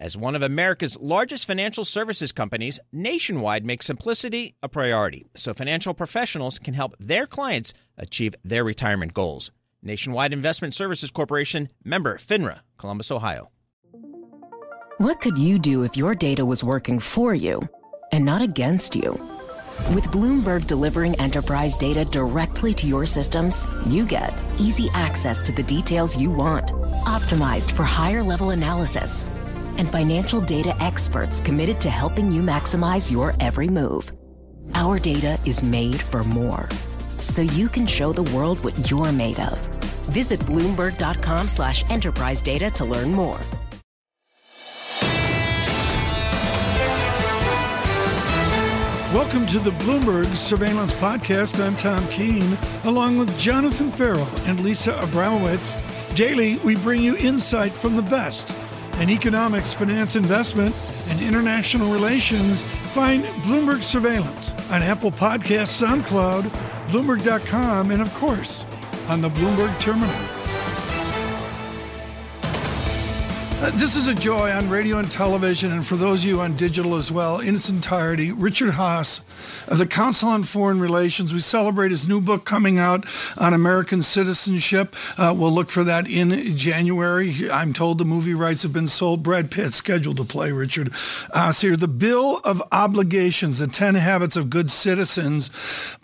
As one of America's largest financial services companies, Nationwide makes simplicity a priority so financial professionals can help their clients achieve their retirement goals. Nationwide Investment Services Corporation, member FINRA, Columbus, Ohio. What could you do if your data was working for you and not against you? With Bloomberg delivering enterprise data directly to your systems, you get easy access to the details you want, optimized for higher level analysis, and financial data experts committed to helping you maximize your every move. Our data is made for more, so you can show the world what you're made of. Visit Bloomberg.com slash enterprise data to learn more. Welcome to the Bloomberg Surveillance Podcast. I'm Tom Keene, along with Jonathan Ferro and Lisa Abramowicz. Daily, we bring you insight from the best in economics, finance, investment, and international relations. Find Bloomberg Surveillance on Apple Podcasts, SoundCloud, Bloomberg.com, and of course, on the Bloomberg Terminal. Uh, this is a joy on radio and television, and for those of you on digital as well, in its entirety. Richard Haass of the Council on Foreign Relations. We celebrate his new book coming out on American citizenship. Uh, we'll look for that in January. I'm told the movie rights have been sold. Brad Pitt scheduled to play Richard Haass here. The Bill of Obligations, the 10 Habits of Good Citizens.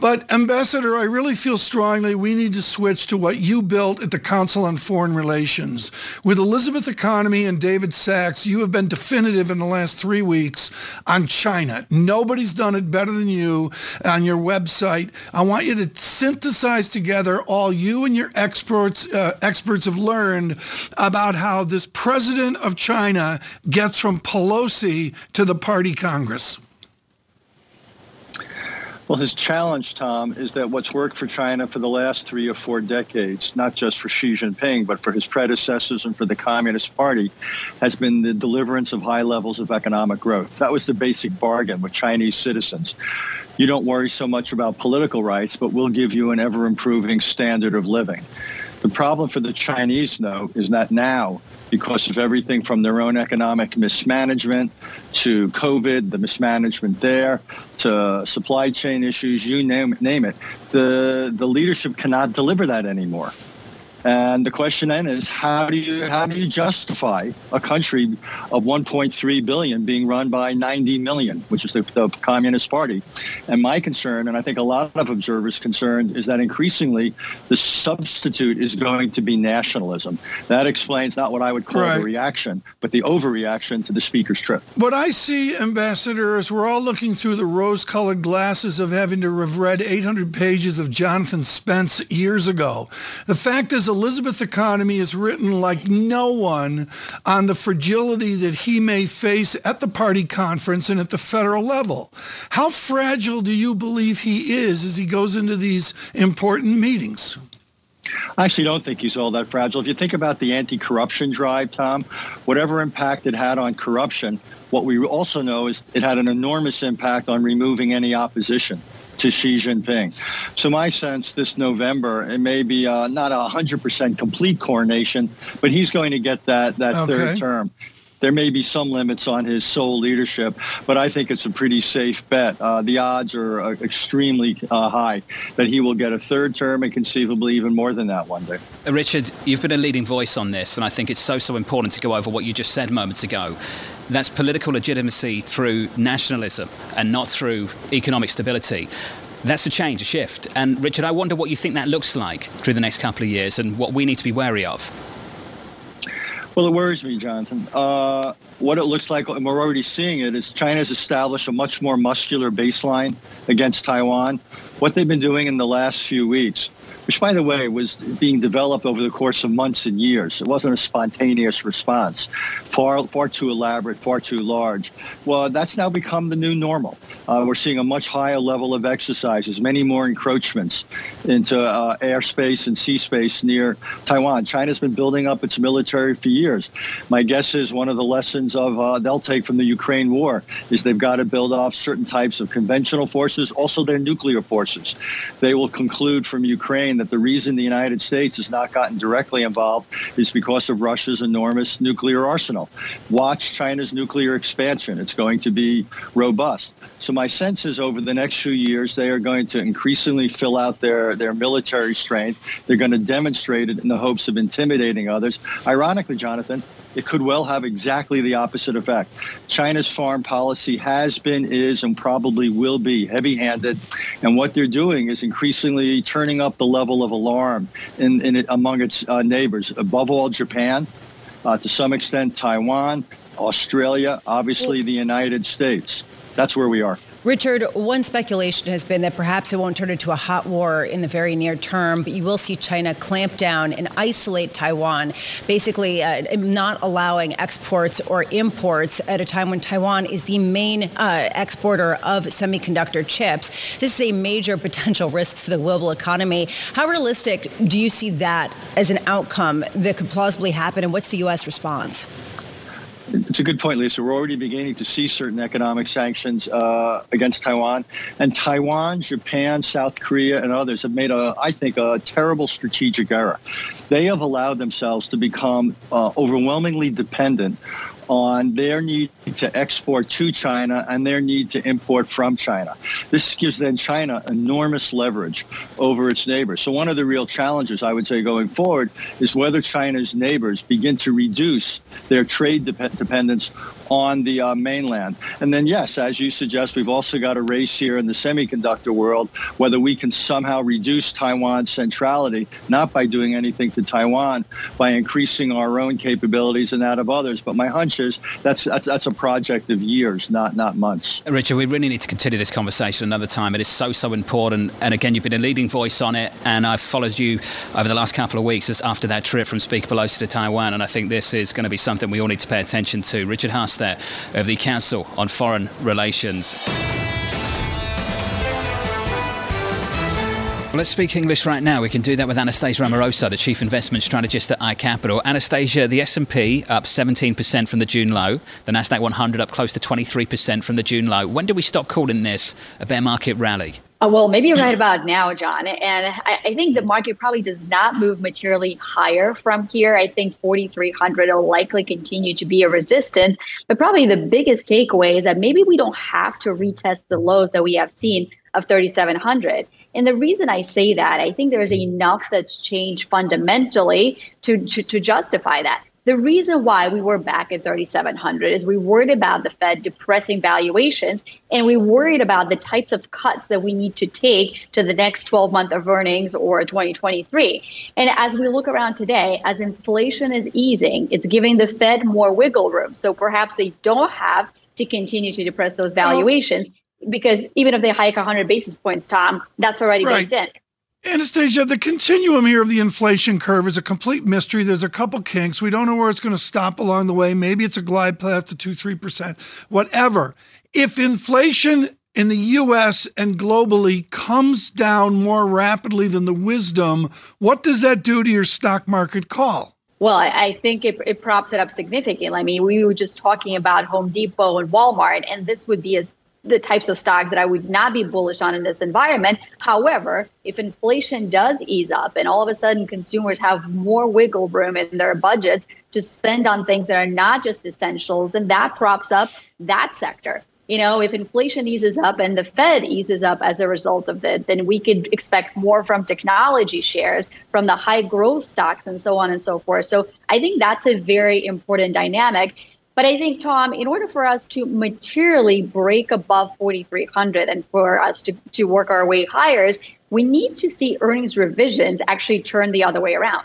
But, Ambassador, I really feel strongly we need to switch to what you built at the Council on Foreign Relations. With Elizabeth Economy and David Sacks, you have been definitive in the last three weeks on China. Nobody's done it better than you on your website. I want you to synthesize together all you and your experts uh, experts have learned about how this president of China gets from Pelosi to the party Congress. Well, his challenge, Tom, is that what's worked for China for the last three or four decades, not just for Xi Jinping, but for his predecessors and for the Communist Party, has been the deliverance of high levels of economic growth. That was the basic bargain with Chinese citizens. You don't worry so much about political rights, but we'll give you an ever-improving standard of living. The problem for the Chinese, though, is that now because of everything from their own economic mismanagement to COVID, the mismanagement there, to supply chain issues, you name, name it. The, the leadership cannot deliver that anymore. And the question then is, how do you how do you justify a country of 1.3 billion being run by 90 million, which is the, the, Communist Party? And my concern, and I think a lot of observers' concerned, is that increasingly the substitute is going to be nationalism. That explains not what I would call right. the reaction, but the overreaction to the speaker's trip. What I see, Ambassador, is we're all looking through the rose-colored glasses of having to have read 800 pages of Jonathan Spence years ago. The fact is Elizabeth Economy is written like no one on the fragility that he may face at the party conference and at the federal level. How fragile do you believe he is as he goes into these important meetings? I actually don't think he's all that fragile. If you think about the anti-corruption drive, Tom, whatever impact it had on corruption, what we also know is it had an enormous impact on removing any opposition to Xi Jinping. So my sense this November, it may be uh, not a 100% complete coronation, but he's going to get that, that okay. third term. There may be some limits on his sole leadership, but I think it's a pretty safe bet. Uh, the odds are uh, extremely uh, high that he will get a third term and conceivably even more than that one day. Richard, you've been a leading voice on this, and I think it's so, so important to go over what you just said moments ago. That's political legitimacy through nationalism and not through economic stability. That's a change, a shift. And Richard, I wonder what you think that looks like through the next couple of years and what we need to be wary of. Well, it worries me, Jonathan. Uh, what it looks like, and we're already seeing it, is China's established a much more muscular baseline against Taiwan. What they've been doing in the last few weeks which, by the way, was being developed over the course of months and years. It wasn't a spontaneous response, far, far too elaborate, far too large. Well, that's now become the new normal. Uh, we're seeing a much higher level of exercises, many more encroachments into uh, airspace and sea space near Taiwan. China's been building up its military for years. My guess is one of the lessons of uh, they'll take from the Ukraine war is they've got to build off certain types of conventional forces, also their nuclear forces. They will conclude from Ukraine that the reason the United States has not gotten directly involved is because of Russia's enormous nuclear arsenal. Watch China's nuclear expansion. It's going to be robust. So my sense is over the next few years, they are going to increasingly fill out their, their military strength. They're going to demonstrate it in the hopes of intimidating others. Ironically, Jonathan, it could well have exactly the opposite effect. China's foreign policy has been, is, and probably will be heavy-handed, and what they're doing is increasingly turning up the level of alarm in, in it, among its uh, neighbors. Above all, Japan, uh, to some extent, Taiwan, Australia, obviously the United States. That's where we are. Richard, one speculation has been that perhaps it won't turn into a hot war in the very near term, but you will see China clamp down and isolate Taiwan, basically uh, not allowing exports or imports at a time when Taiwan is the main uh, exporter of semiconductor chips. This is a major potential risk to the global economy. How realistic do you see that as an outcome that could plausibly happen, and what's the U.S. response? It's a good point, Lisa. We're already beginning to see certain economic sanctions uh, against Taiwan. And Taiwan, Japan, South Korea, and others have made, a, I think, a terrible strategic error. They have allowed themselves to become uh, overwhelmingly dependent on their need to export to China and their need to import from China. This gives then China enormous leverage over its neighbors. So one of the real challenges, I would say, going forward is whether China's neighbors begin to reduce their trade dependence on the uh, mainland. And then, yes, as you suggest, we've also got a race here in the semiconductor world, whether we can somehow reduce Taiwan's centrality, not by doing anything to Taiwan, by increasing our own capabilities and that of others. But my hunch that's, that's, that's a project of years, not, not months. Richard, we really need to continue this conversation another time. It is so, so important. And again, you've been a leading voice on it. And I've followed you over the last couple of weeks just after that trip from Speaker Pelosi to Taiwan. And I think this is going to be something we all need to pay attention to. Richard Haass there of the Council on Foreign Relations. Well, let's speak English right now. We can do that with Anastasia Amoroso, the Chief Investment Strategist at iCapital. Anastasia, the S&P up 17% from the June low, the Nasdaq 100 up close to 23% from the June low. When do we stop calling this a bear market rally? Uh, well, maybe right about now, John. And I, I, think the market probably does not move materially higher from here. I think 4,300 will likely continue to be a resistance. But probably the biggest takeaway is that maybe we don't have to retest the lows that we have seen of 3,700. And the reason I say that, I think there's mm-hmm. enough that's changed fundamentally to, to, to justify that. The reason why we were back at 3,700 is we worried about the Fed depressing valuations, and we worried about the types of cuts that we need to take to the next 12 month of earnings or 2023. And as we look around today, as inflation is easing, it's giving the Fed more wiggle room. So perhaps they don't have to continue to depress those valuations because even if they hike 100 basis points, Tom, that's already right. baked in. Anastasia, the continuum here of the inflation curve is a complete mystery. There's a couple kinks. We don't know where it's going to stop along the way. Maybe it's a glide path to 2 3%, whatever. If inflation in the US and globally comes down more rapidly than the wisdom, what does that do to your stock market call? Well, I, think it, it props it up significantly. I mean, we were just talking about Home Depot and Walmart, and this would be as the types of stock that I would not be bullish on in this environment. However, if inflation does ease up and all of a sudden consumers have more wiggle room in their budgets to spend on things that are not just essentials, then that props up that sector. You know, if inflation eases up and the Fed eases up as a result of it, then we could expect more from technology shares, from the high growth stocks, and so on and so forth. So I think that's a very important dynamic. But I think, Tom, in order for us to materially break above 4,300 and for us to, to work our way higher, we need to see earnings revisions actually turn the other way around.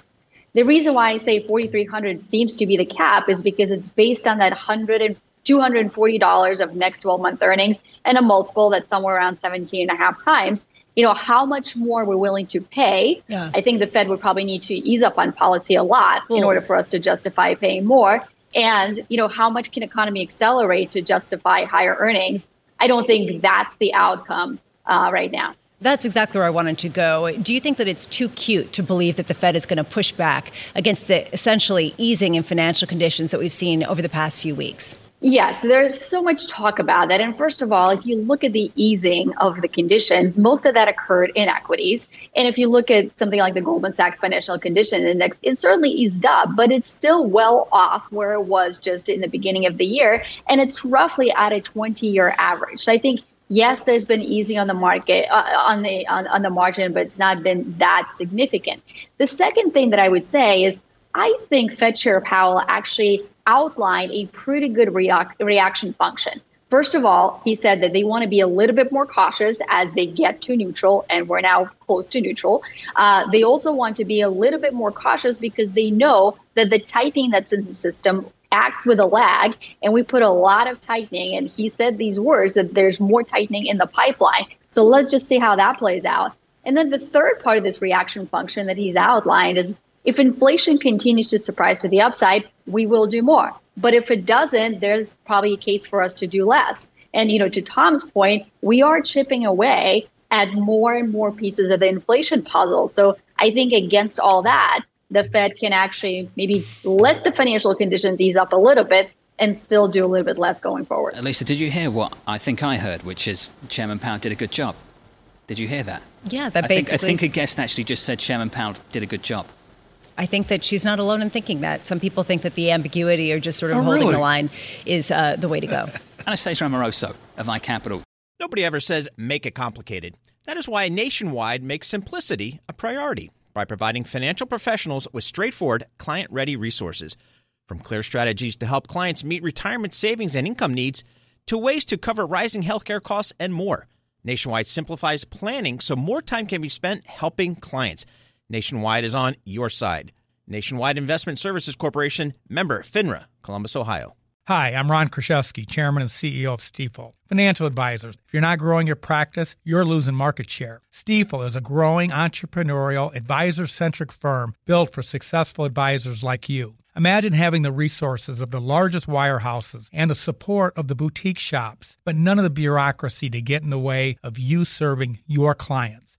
The reason why I say 4,300 seems to be the cap is because it's based on that 100 and $240 of next 12 month earnings and a multiple that's somewhere around 17 and a half times. You know, how much more we're willing to pay. Yeah. I think the Fed would probably need to ease up on policy a lot in order for us to justify paying more and you know how much can economy accelerate to justify higher earnings i don't think that's the outcome uh, right now That's exactly where I wanted to go. Do you think that it's too cute to believe that the Fed is going to push back against the essentially easing in financial conditions that we've seen over the past few weeks? Yes, there's so much talk about that. And first of all, if you look at the easing of the conditions, most of that occurred in equities. And if you look at something like the Goldman Sachs Financial Condition Index, it certainly eased up, but it's still well off where it was just in the beginning of the year. And it's roughly at a 20 year average. So I think yes, there's been easing on the market uh, on the on, on the margin, but it's not been that significant. The second thing that I would say is I think Fed Chair Powell actually outlined a pretty good reac- reaction function. First of all, he said that they want to be a little bit more cautious as they get to neutral, and we're now close to neutral. Uh, they also want to be a little bit more cautious because they know that the tightening that's in the system acts with a lag, and we put a lot of tightening. And he said these words that there's more tightening in the pipeline. So let's just see how that plays out. And then the third part of this reaction function that he's outlined is if inflation continues to surprise to the upside, we will do more. But if it doesn't, there's probably a case for us to do less. And you know, to Tom's point, we are chipping away at more and more pieces of the inflation puzzle. So I think against all that, the Fed can actually maybe let the financial conditions ease up a little bit and still do a little bit less going forward. Lisa, did you hear what I think I heard, which is Chairman Powell did a good job? Did you hear that? Yeah, that I basically. Think, I think a guest actually just said Chairman Powell did a good job. I think that she's not alone in thinking that. Some people think that the ambiguity or just sort of oh, holding really? the line is uh, the way to go. Anastasia Amoroso of iCapital. Nobody ever says make it complicated. That is why Nationwide makes simplicity a priority by providing financial professionals with straightforward, client ready resources. From clear strategies to help clients meet retirement savings and income needs, to ways to cover rising healthcare costs and more. Nationwide simplifies planning so more time can be spent helping clients. Nationwide is on your side. Nationwide Investment Services Corporation, member FINRA, Columbus, Ohio. Hi, I'm Ron Kraszewski, Chairman and CEO of Stifel. Financial advisors, if you're not growing your practice, you're losing market share. Stifel is a growing entrepreneurial, advisor centric firm built for successful advisors like you. Imagine having the resources of the largest wirehouses and the support of the boutique shops, but none of the bureaucracy to get in the way of you serving your clients.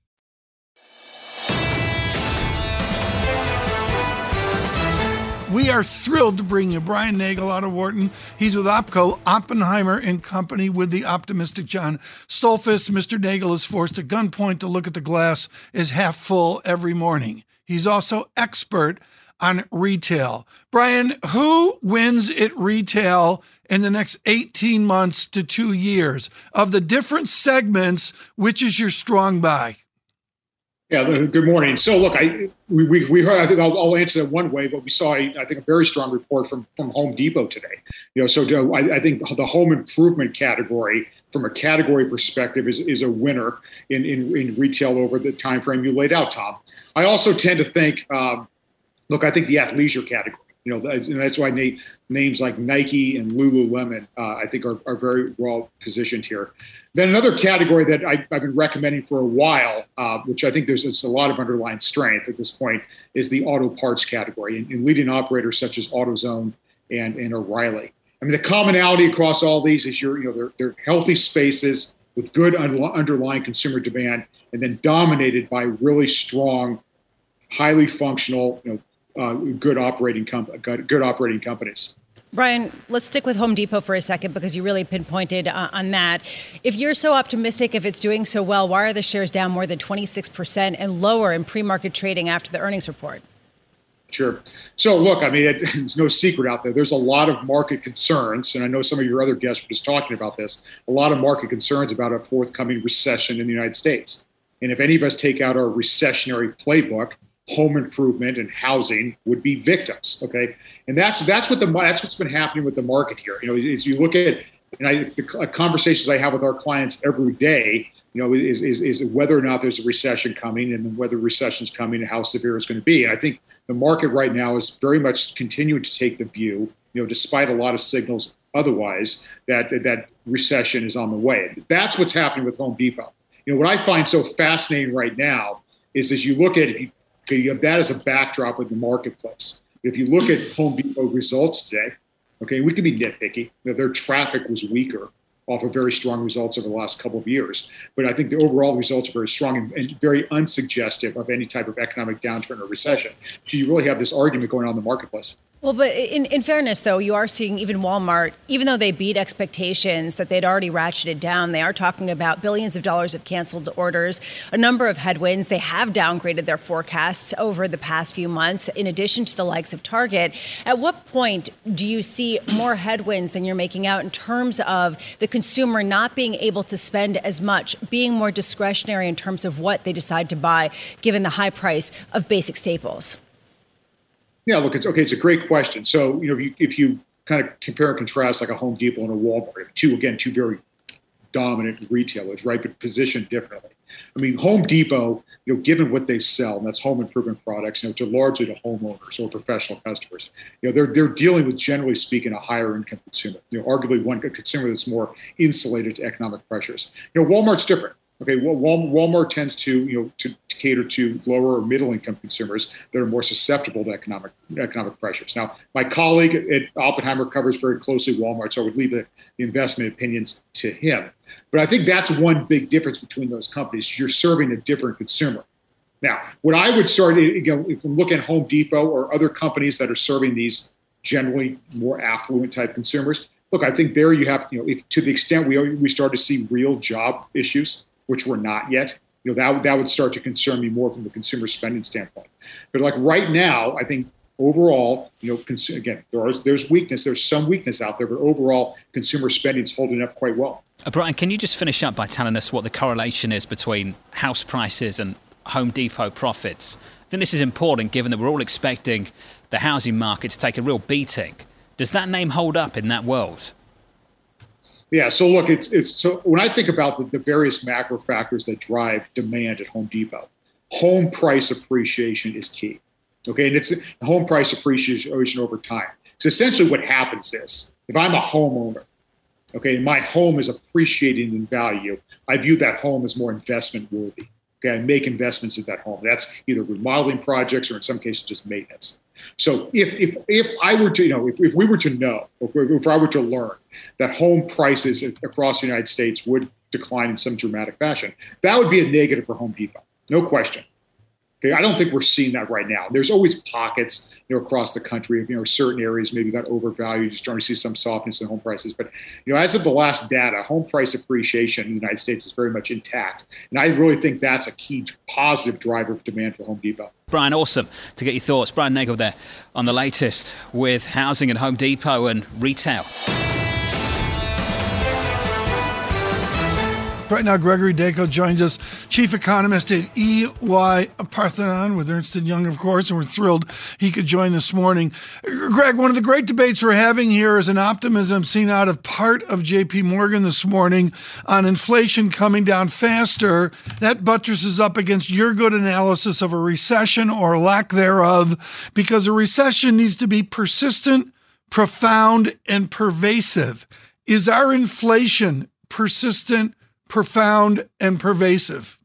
We are thrilled to bring you Brian Nagel out of Wharton. He's with OPCO, Oppenheimer and Company with the optimistic John Stolfus. Mr. Nagel is forced at gunpoint to look at the glass as half full every morning. He's also expert on retail. Brian, who wins at retail in the next 18 months to two years? Of the different segments, which is your strong buy? Yeah, good morning. So, look, I we, we, heard. I think I'll, I'll, answer that one way, but we saw, I think, a very strong report from from Home Depot today. You know, so I, I, think the home improvement category, from a category perspective, is is a winner in in, in retail over the time frame you laid out, Tom. I also tend to think, um, look, I think the athleisure category. You know, that's why names like Nike and Lululemon, uh, I think, are, are very well positioned here. Then another category that I, have been recommending for a while, uh, which I think there's, there's, a lot of underlying strength at this point, is the auto parts category and, and leading operators such as AutoZone and, and O'Reilly. I mean, the commonality across all these is you're, you know, they're, they're healthy spaces with good underlying consumer demand, and then dominated by really strong, highly functional, you know, uh, good operating com- good, good operating companies. Brian, let's stick with Home Depot for a second because you really pinpointed uh, on that. If you're so optimistic, if it's doing so well, why are the shares down more than 26% and lower in pre market trading after the earnings report? Sure. So, look, I mean, it, it's no secret out there. There's a lot of market concerns, and I know some of your other guests were just talking about this. A lot of market concerns about a forthcoming recession in the United States. And if any of us take out our recessionary playbook, home improvement and housing would be victims. Okay, and that's that's what the that's what's been happening with the market here. You know, as you look at and I, the uh, conversations I have with our clients every day, you know, is, is, is whether or not there's a recession coming and then whether recession is coming and how severe it's going to be. And I think the market right now is very much continuing to take the view, you know, despite a lot of signals otherwise, that, that recession is on the way. That's what's happening with Home Depot. You know, what I find so fascinating right now is as you look at it, you have that as a backdrop of the marketplace. If you look at Home Depot results today, okay, we could be nitpicky. You know, their traffic was weaker off of very strong results over the last couple of years. But I think the overall results are very strong and, and, very unsuggestive of any type of economic downturn or recession. So you really have this argument going on in the marketplace. Well, but in, in fairness, though, you are seeing even Walmart, even though they beat expectations that they'd already ratcheted down, they are talking about billions of dollars of canceled orders, a number of headwinds. They have downgraded their forecasts over the past few months, in addition to the likes of Target. At what point do you see more headwinds than you're making out in terms of the consumer not being able to spend as much, being more discretionary in terms of what they decide to buy, given the high price of basic staples? Yeah, look, it's okay. It's a great question. So, you know, if you, if you kind of compare and contrast like a Home Depot and a Walmart, two again, two very dominant retailers, right, but positioned differently. I mean, Home Depot, you know, given what they sell, and that's home improvement products, you know, to largely to homeowners or professional customers, you know, they're they're dealing with generally speaking a higher income consumer. You know, arguably one consumer that's more insulated to economic pressures. You know, Walmart's different. Okay, well, Walmart tends to you know to, to, cater to lower or middle income consumers that are more susceptible to economic economic pressures. Now, my colleague at Oppenheimer covers very closely Walmart, so I would leave the, the investment opinions to him. But I think that's one big difference between those companies. You're serving a different consumer. Now, what I would start, know, if looking at Home Depot or other companies that are serving these generally more affluent type consumers, look, I think there you have, you know, if to the extent we we start to see real job issues which we're not yet, you know, that, that would start to concern me more from the consumer spending standpoint. But like right now, I think overall, you know, cons- again, there is, there's weakness, there's some weakness out there, but overall, consumer spending is holding up quite well. Uh, Brian, can you just finish up by telling us what the correlation is between house prices and Home Depot profits? I think this is important given that we're all expecting the housing market to take a real beating. Does that name hold up in that world? Yeah. So look, it's it's so when I think about the, the various macro factors that drive demand at Home Depot, home price appreciation is key. Okay, and it's home price appreciation over time. So essentially, what happens is if I'm a homeowner, okay, my home is appreciating in value, I view that home as more investment worthy. Okay, I make investments in that home. That's either remodeling projects or in some cases just maintenance. So if if if I were to you know if, if we were to know if, if I were to learn that home prices across the United States would decline in some dramatic fashion, that would be a negative for Home Depot, no question. Okay, I don't think we're seeing that right now. There's always pockets, you know, across the country of you know certain areas maybe got overvalued. You're starting to see some softness in home prices, but you know, as of the last data, home price appreciation in the United States is very much intact, and I really think that's a key positive driver of demand for Home Depot. Brian, awesome to get your thoughts. Brian Nagel there on the latest with housing and Home Depot and retail. Right now, Gregory Daco joins us, chief economist at EY Parthenon with Ernst & Young, of course, and we're thrilled he could join this morning. Greg, one of the great debates we're having here is an optimism seen out of part of JP Morgan this morning on inflation coming down faster. That buttresses up against your good analysis of a recession or lack thereof, because a recession needs to be persistent, profound, and pervasive. Is our inflation persistent? Profound, and pervasive?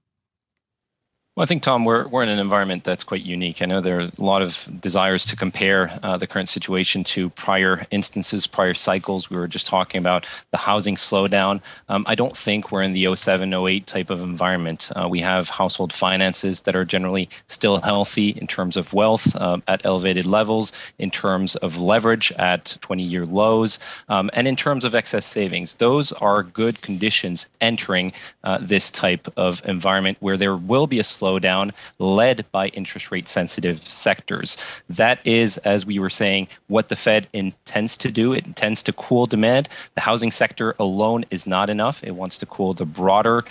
Well, I think, Tom, we're, we're in an environment that's quite unique. I know there are a lot of desires to compare uh, the current situation to prior instances, prior cycles. We were just talking about the housing slowdown. Um, I don't think we're in the 07, 08 type of environment. Uh, we have household finances that are generally still healthy in terms of wealth uh, at elevated levels, in terms of leverage at 20 year lows, um, and in terms of excess savings. Those are good conditions entering uh, this type of environment where there will be a slowdown slowdown led by interest rate sensitive sectors. That is, as we were saying, what the Fed intends to do. It intends to cool demand. The housing sector alone is not enough. It wants to cool the broader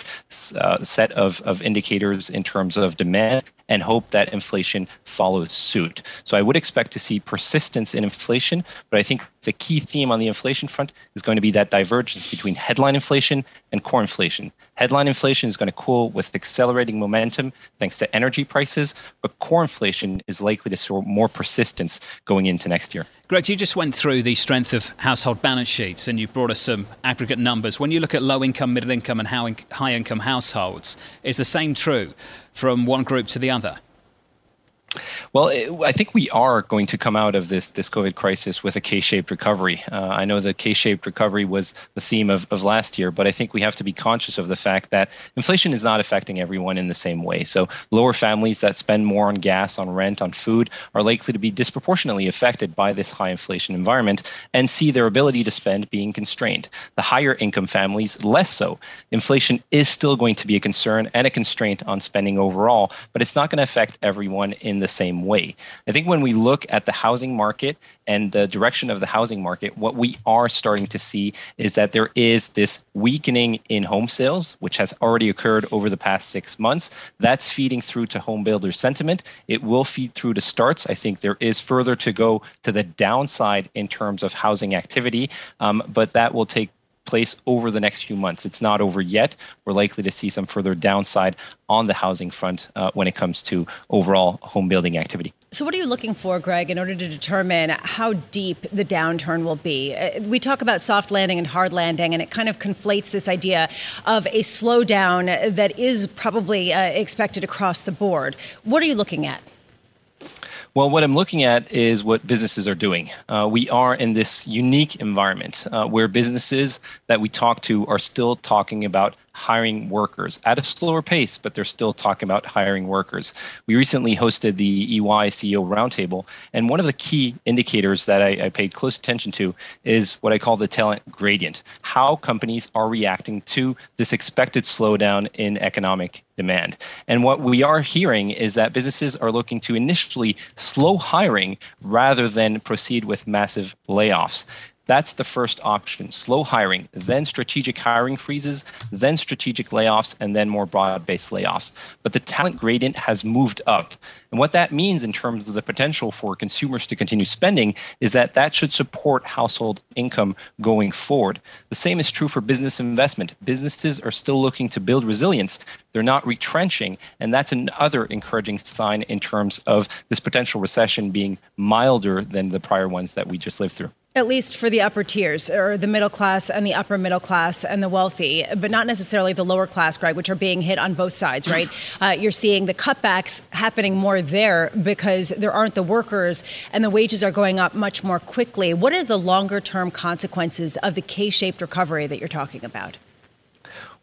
uh, set of, of indicators in terms of demand and hope that inflation follows suit. So I would expect to see persistence in inflation, but I think the key theme on the inflation front is going to be that divergence between headline inflation and core inflation. Headline inflation is going to cool with accelerating momentum thanks to energy prices, but core inflation is likely to show more persistence going into next year. Greg, you just went through the strength of household balance sheets and you brought us some aggregate numbers. When you look at low income, middle income, and high income households, is the same true from one group to the other? together. Well, I think we are going to come out of this this COVID crisis with a K-shaped recovery. Uh, I know the K-shaped recovery was the theme of, of last year, but I think we have to be conscious of the fact that inflation is not affecting everyone in the same way. So lower families that spend more on gas, on rent, on food are likely to be disproportionately affected by this high inflation environment and see their ability to spend being constrained. The higher income families less so. Inflation is still going to be a concern and a constraint on spending overall, but it's not going to affect everyone in the same way. I think when we look at the housing market and the direction of the housing market, what we are starting to see is that there is this weakening in home sales, which has already occurred over the past six months. That's feeding through to home builder sentiment. It will feed through to starts. I think there is further to go to the downside in terms of housing activity, um, but that will take place over the next few months. It's not over yet. We're likely to see some further downside on the housing front uh, when it comes to overall home building activity. So, what are you looking for, Greg, in order to determine how deep the downturn will be? Uh, we talk about soft landing and hard landing, and it kind of conflates this idea of a slowdown that is probably uh, expected across the board. What are you looking at? Well, what I'm looking at is what businesses are doing. Uh, we are in this unique environment uh, where businesses that we talk to are still talking about hiring workers at a slower pace, but they're still talking about hiring workers. We recently hosted the EY CEO Roundtable, and one of the key indicators that I, I paid close attention to is what I call the talent gradient how companies are reacting to this expected slowdown in economic demand. And what we are hearing is that businesses are looking to initially slow hiring rather than proceed with massive layoffs. That's the first option slow hiring, then strategic hiring freezes, then strategic layoffs, and then more broad based layoffs. But the talent gradient has moved up. And what that means in terms of the potential for consumers to continue spending is that that should support household income going forward. The same is true for business investment. Businesses are still looking to build resilience, they're not retrenching. And that's another encouraging sign in terms of this potential recession being milder than the prior ones that we just lived through at least for the upper tiers or the middle class and the upper middle class and the wealthy, but not necessarily the lower class, Greg, which are being hit on both sides, right? Uh, you're seeing the cutbacks happening more there because there aren't the workers and the wages are going up much more quickly. What are the longer term consequences of the K shaped recovery that you're talking about?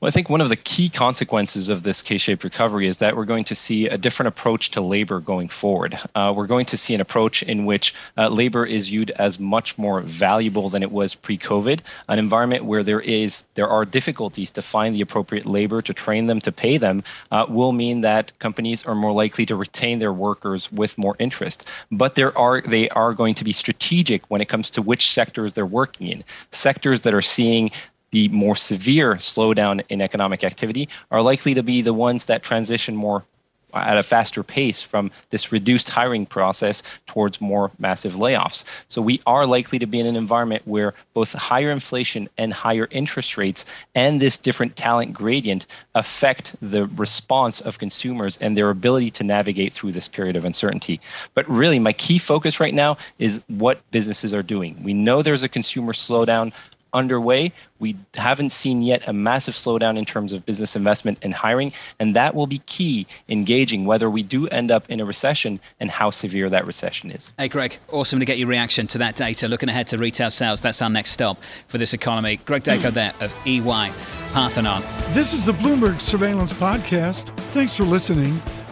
Well, I think one of the key consequences of this K-shaped recovery is that we're going to see a different approach to labor going forward. Uh, we're going to see an approach in which uh, labor is viewed as much more valuable than it was pre-COVID. An environment where there is there are difficulties to find the appropriate labor, to train them, to pay them, uh, will mean that companies are more likely to retain their workers with more interest. But there are they are going to be strategic when it comes to which sectors they're working in. Sectors that are seeing the more severe slowdown in economic activity are likely to be the ones that transition more at a faster pace from this reduced hiring process towards more massive layoffs. So we are likely to be in an environment where both higher inflation and higher interest rates and this different talent gradient affect the response of consumers and their ability to navigate through this period of uncertainty. But really my key focus right now is what businesses are doing. We know there's a consumer slowdown underway. We haven't seen yet a massive slowdown in terms of business investment and hiring, and that will be key in gauging whether we do end up in a recession and how severe that recession is. Hey, Greg, awesome to get your reaction to that data. Looking ahead to retail sales, that's our next stop for this economy. Greg Daco there of EY Parthenon. This is the Bloomberg Surveillance Podcast. Thanks for listening.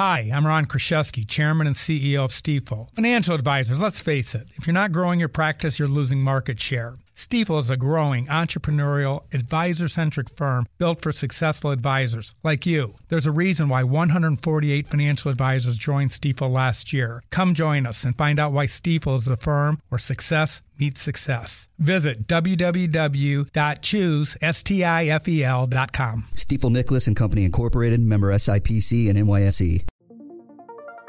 Hi, I'm Ron Kraszewski, Chairman and CEO of Stifel. Financial advisors, let's face it, if you're not growing your practice, you're losing market share. Stifel is a growing, entrepreneurial, advisor centric firm built for successful advisors like you. There's a reason why 148 financial advisors joined Stifel last year. Come join us and find out why Stifel is the firm where success meets success. Visit www.choosestifel.com. Stifel Nicolaus and Company Incorporated, member SIPC and NYSE.